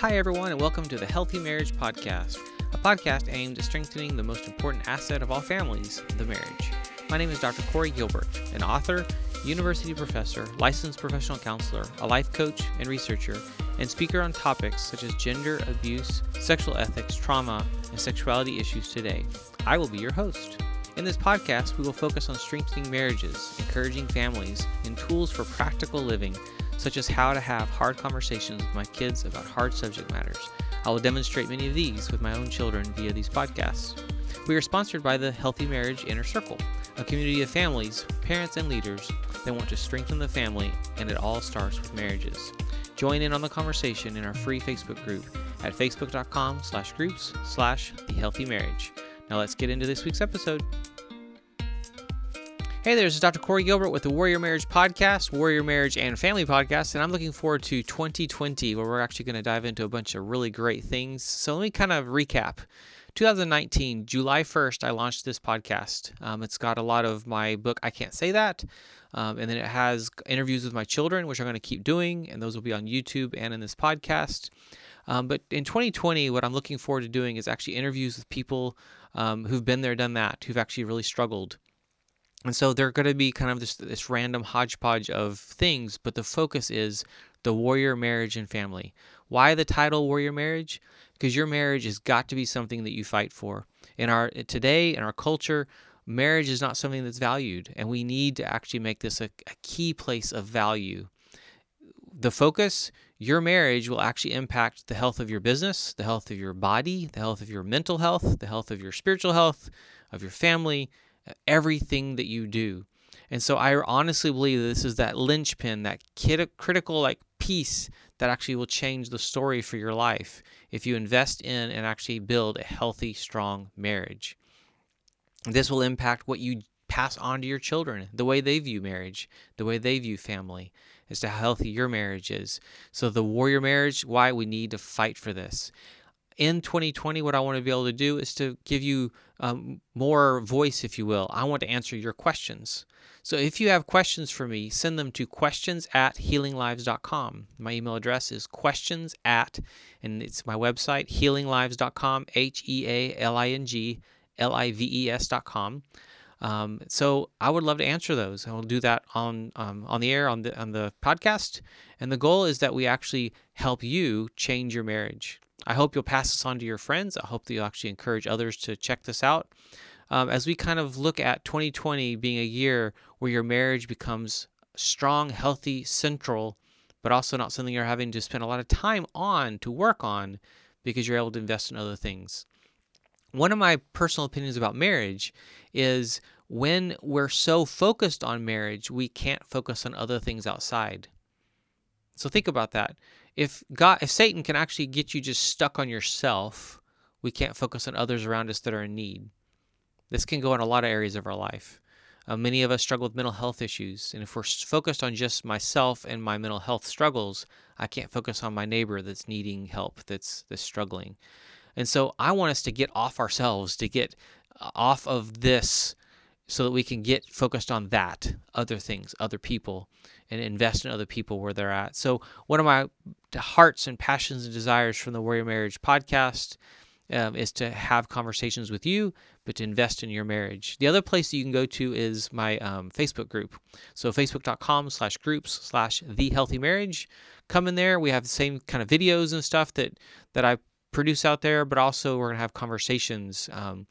Hi, everyone, and welcome to the Healthy Marriage Podcast, a podcast aimed at strengthening the most important asset of all families, the marriage. My name is Dr. Corey Gilbert, an author, university professor, licensed professional counselor, a life coach and researcher, and speaker on topics such as gender, abuse, sexual ethics, trauma, and sexuality issues today. I will be your host. In this podcast, we will focus on strengthening marriages, encouraging families, and tools for practical living such as how to have hard conversations with my kids about hard subject matters. I will demonstrate many of these with my own children via these podcasts. We are sponsored by the Healthy Marriage Inner Circle, a community of families, parents, and leaders that want to strengthen the family, and it all starts with marriages. Join in on the conversation in our free Facebook group at facebook.com slash groups slash the healthy marriage. Now let's get into this week's episode. Hey there, this is Dr. Corey Gilbert with the Warrior Marriage Podcast, Warrior Marriage and Family Podcast, and I'm looking forward to 2020 where we're actually going to dive into a bunch of really great things. So let me kind of recap. 2019, July 1st, I launched this podcast. Um, it's got a lot of my book, I Can't Say That, um, and then it has interviews with my children, which I'm going to keep doing, and those will be on YouTube and in this podcast. Um, but in 2020, what I'm looking forward to doing is actually interviews with people um, who've been there, done that, who've actually really struggled. And so they're going to be kind of this, this random hodgepodge of things, but the focus is the warrior marriage and family. Why the title warrior marriage? Because your marriage has got to be something that you fight for. In our eh, today, in our culture, marriage is not something that's valued, and we need to actually make this a, a key place of value. The focus, your marriage will actually impact the health of your business, the health of your body, the health of your mental health, the health of your spiritual health, of your family, everything that you do. And so I honestly believe that this is that linchpin, that critical like piece that actually will change the story for your life if you invest in and actually build a healthy, strong marriage. This will impact what you pass on to your children, the way they view marriage, the way they view family, as to how healthy your marriage is. So the warrior marriage, why we need to fight for this in 2020, what I want to be able to do is to give you um, more voice, if you will. I want to answer your questions. So if you have questions for me, send them to questions at healinglives.com. My email address is questions at, and it's my website, healinglives.com, H E A L I N G L I V E S.com. Um, so I would love to answer those. I will do that on um, on the air on the on the podcast. And the goal is that we actually help you change your marriage. I hope you'll pass this on to your friends. I hope that you'll actually encourage others to check this out. Um, as we kind of look at 2020 being a year where your marriage becomes strong, healthy, central, but also not something you're having to spend a lot of time on to work on because you're able to invest in other things. One of my personal opinions about marriage is when we're so focused on marriage, we can't focus on other things outside. So think about that if God, if Satan can actually get you just stuck on yourself, we can't focus on others around us that are in need. This can go in a lot of areas of our life. Uh, many of us struggle with mental health issues, and if we're focused on just myself and my mental health struggles, I can't focus on my neighbor that's needing help, that's that's struggling. And so I want us to get off ourselves, to get uh, off of this so that we can get focused on that, other things, other people, and invest in other people where they're at. So, one of my hearts and passions and desires from the Warrior Marriage podcast um, is to have conversations with you, but to invest in your marriage. The other place that you can go to is my um, Facebook group. So, facebook.com slash groups slash the healthy marriage. Come in there. We have the same kind of videos and stuff that, that I produce out there, but also we're going to have conversations. Um,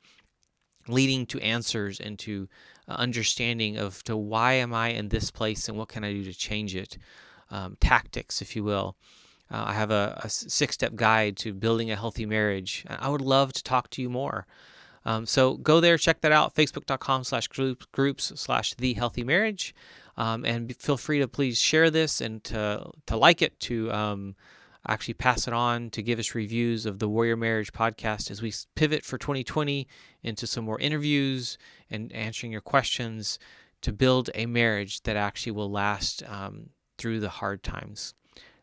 leading to answers and to uh, understanding of to why am I in this place and what can I do to change it, um, tactics, if you will. Uh, I have a, a six-step guide to building a healthy marriage. I would love to talk to you more. Um, so go there, check that out. Facebook.com slash groups slash the healthy marriage. Um, and feel free to please share this and to, to like it, to um, actually pass it on to give us reviews of the Warrior Marriage podcast as we pivot for 2020 into some more interviews and answering your questions to build a marriage that actually will last um, through the hard times.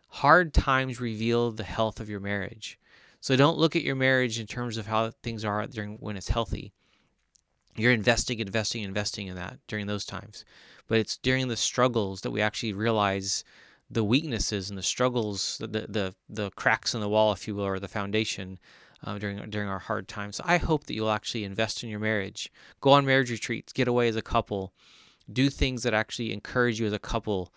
Hard times reveal the health of your marriage. So don't look at your marriage in terms of how things are during when it's healthy. You're investing, investing, investing in that during those times. But it's during the struggles that we actually realize the weaknesses and the struggles, the the the cracks in the wall, if you will, or the foundation uh, during during our hard times. So I hope that you'll actually invest in your marriage, go on marriage retreats, get away as a couple, do things that actually encourage you as a couple.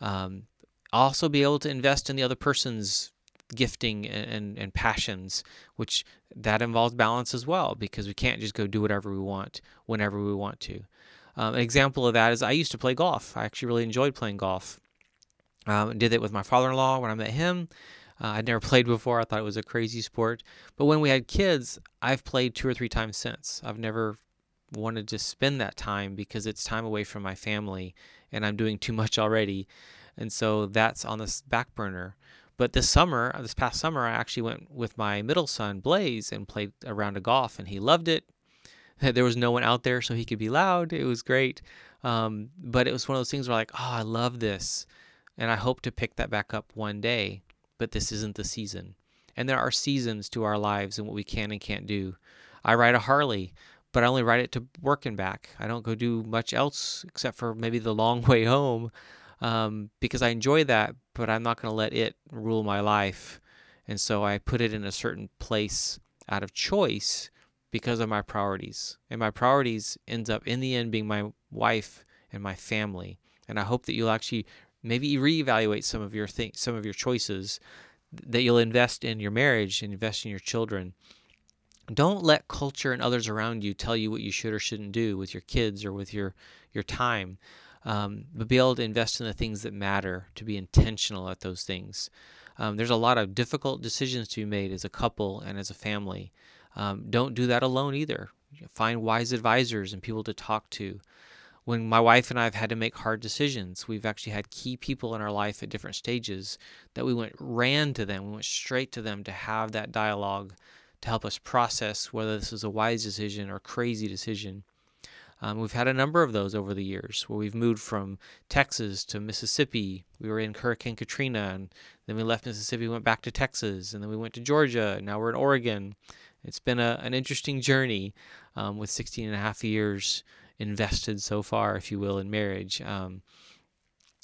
Um, also, be able to invest in the other person's gifting and, and, and passions, which that involves balance as well, because we can't just go do whatever we want whenever we want to. Um, an example of that is I used to play golf. I actually really enjoyed playing golf. Um, did it with my father-in-law when I met him. Uh, I'd never played before. I thought it was a crazy sport. But when we had kids, I've played two or three times since. I've never wanted to spend that time because it's time away from my family and I'm doing too much already. And so that's on the back burner. But this summer, this past summer, I actually went with my middle son, Blaze, and played a round of golf, and he loved it. There was no one out there, so he could be loud. It was great. Um, but it was one of those things where, like, oh, I love this. And I hope to pick that back up one day, but this isn't the season. And there are seasons to our lives and what we can and can't do. I ride a Harley, but I only ride it to work and back. I don't go do much else except for maybe the long way home um, because I enjoy that, but I'm not going to let it rule my life. And so I put it in a certain place out of choice because of my priorities. And my priorities ends up in the end being my wife and my family. And I hope that you'll actually maybe reevaluate some of your things, some of your choices that you'll invest in your marriage and invest in your children. Don't let culture and others around you tell you what you should or shouldn't do with your kids or with your your time. Um, but be able to invest in the things that matter, to be intentional at those things. Um, there's a lot of difficult decisions to be made as a couple and as a family. Um, don't do that alone either. Find wise advisors and people to talk to when my wife and I have had to make hard decisions, we've actually had key people in our life at different stages that we went ran to them, we went straight to them to have that dialogue to help us process whether this is a wise decision or crazy decision. Um, we've had a number of those over the years where we've moved from Texas to Mississippi. We were in Hurricane Katrina, and then we left Mississippi, went back to Texas, and then we went to Georgia. And now we're in Oregon. It's been a, an interesting journey um, with 16 and a half years invested so far, if you will, in marriage. Um,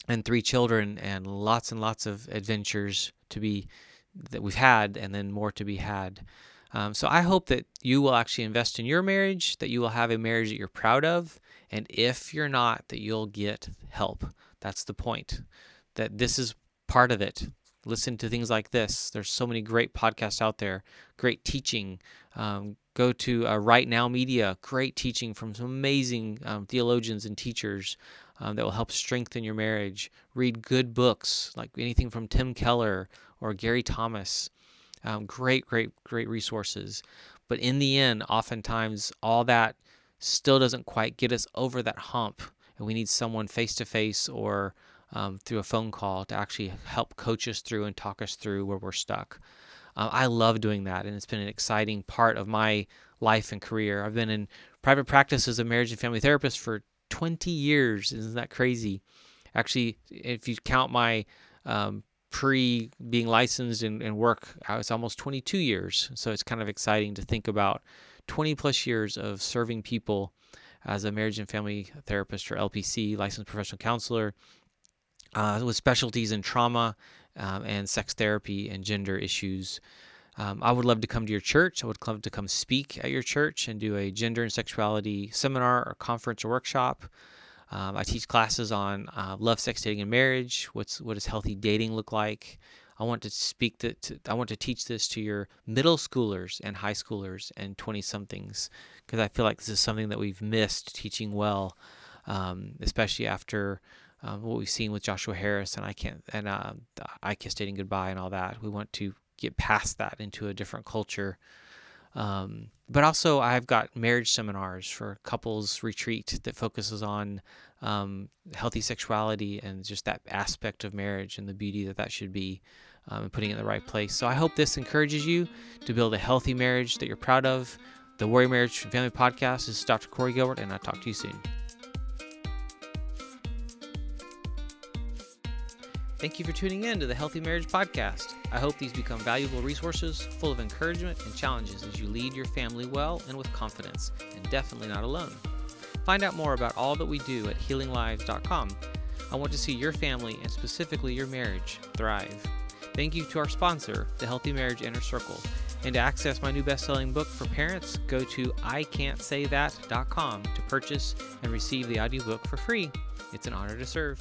and three children and lots and lots of adventures to be that we've had and then more to be had. Um, so I hope that you will actually invest in your marriage, that you will have a marriage that you're proud of, and if you're not, that you'll get help. That's the point. That this is part of it. Listen to things like this. There's so many great podcasts out there, great teaching, um, Go to uh, Right Now Media, great teaching from some amazing um, theologians and teachers um, that will help strengthen your marriage. Read good books, like anything from Tim Keller or Gary Thomas. Um, great, great, great resources. But in the end, oftentimes all that still doesn't quite get us over that hump. And we need someone face to face or um, through a phone call to actually help coach us through and talk us through where we're stuck. Uh, I love doing that, and it's been an exciting part of my life and career. I've been in private practice as a marriage and family therapist for 20 years. Isn't that crazy? Actually, if you count my um, pre being licensed and, and work, it's almost 22 years. So it's kind of exciting to think about 20 plus years of serving people as a marriage and family therapist or LPC, licensed professional counselor, uh, with specialties in trauma um, and sex therapy and gender issues. Um, I would love to come to your church. I would love to come speak at your church and do a gender and sexuality seminar or conference or workshop. Um, I teach classes on uh, love, sex, dating, and marriage. What's what does healthy dating look like? I want to speak to, to I want to teach this to your middle schoolers and high schoolers and twenty somethings because I feel like this is something that we've missed teaching well, um, especially after um, what we've seen with Joshua Harris and I can't and uh, I kiss dating goodbye and all that. We want to get past that into a different culture. Um, but also, I've got marriage seminars for couples retreat that focuses on um, healthy sexuality and just that aspect of marriage and the beauty that that should be um, and putting it in the right place. So I hope this encourages you to build a healthy marriage that you're proud of. The Warrior Marriage Family Podcast this is Dr. Corey Gilbert, and I'll talk to you soon. Thank you for tuning in to the Healthy Marriage Podcast. I hope these become valuable resources full of encouragement and challenges as you lead your family well and with confidence, and definitely not alone. Find out more about all that we do at healinglives.com. I want to see your family and specifically your marriage thrive. Thank you to our sponsor, the Healthy Marriage Inner Circle. And to access my new best selling book for parents, go to ican'tsaythat.com to purchase and receive the audiobook for free. It's an honor to serve.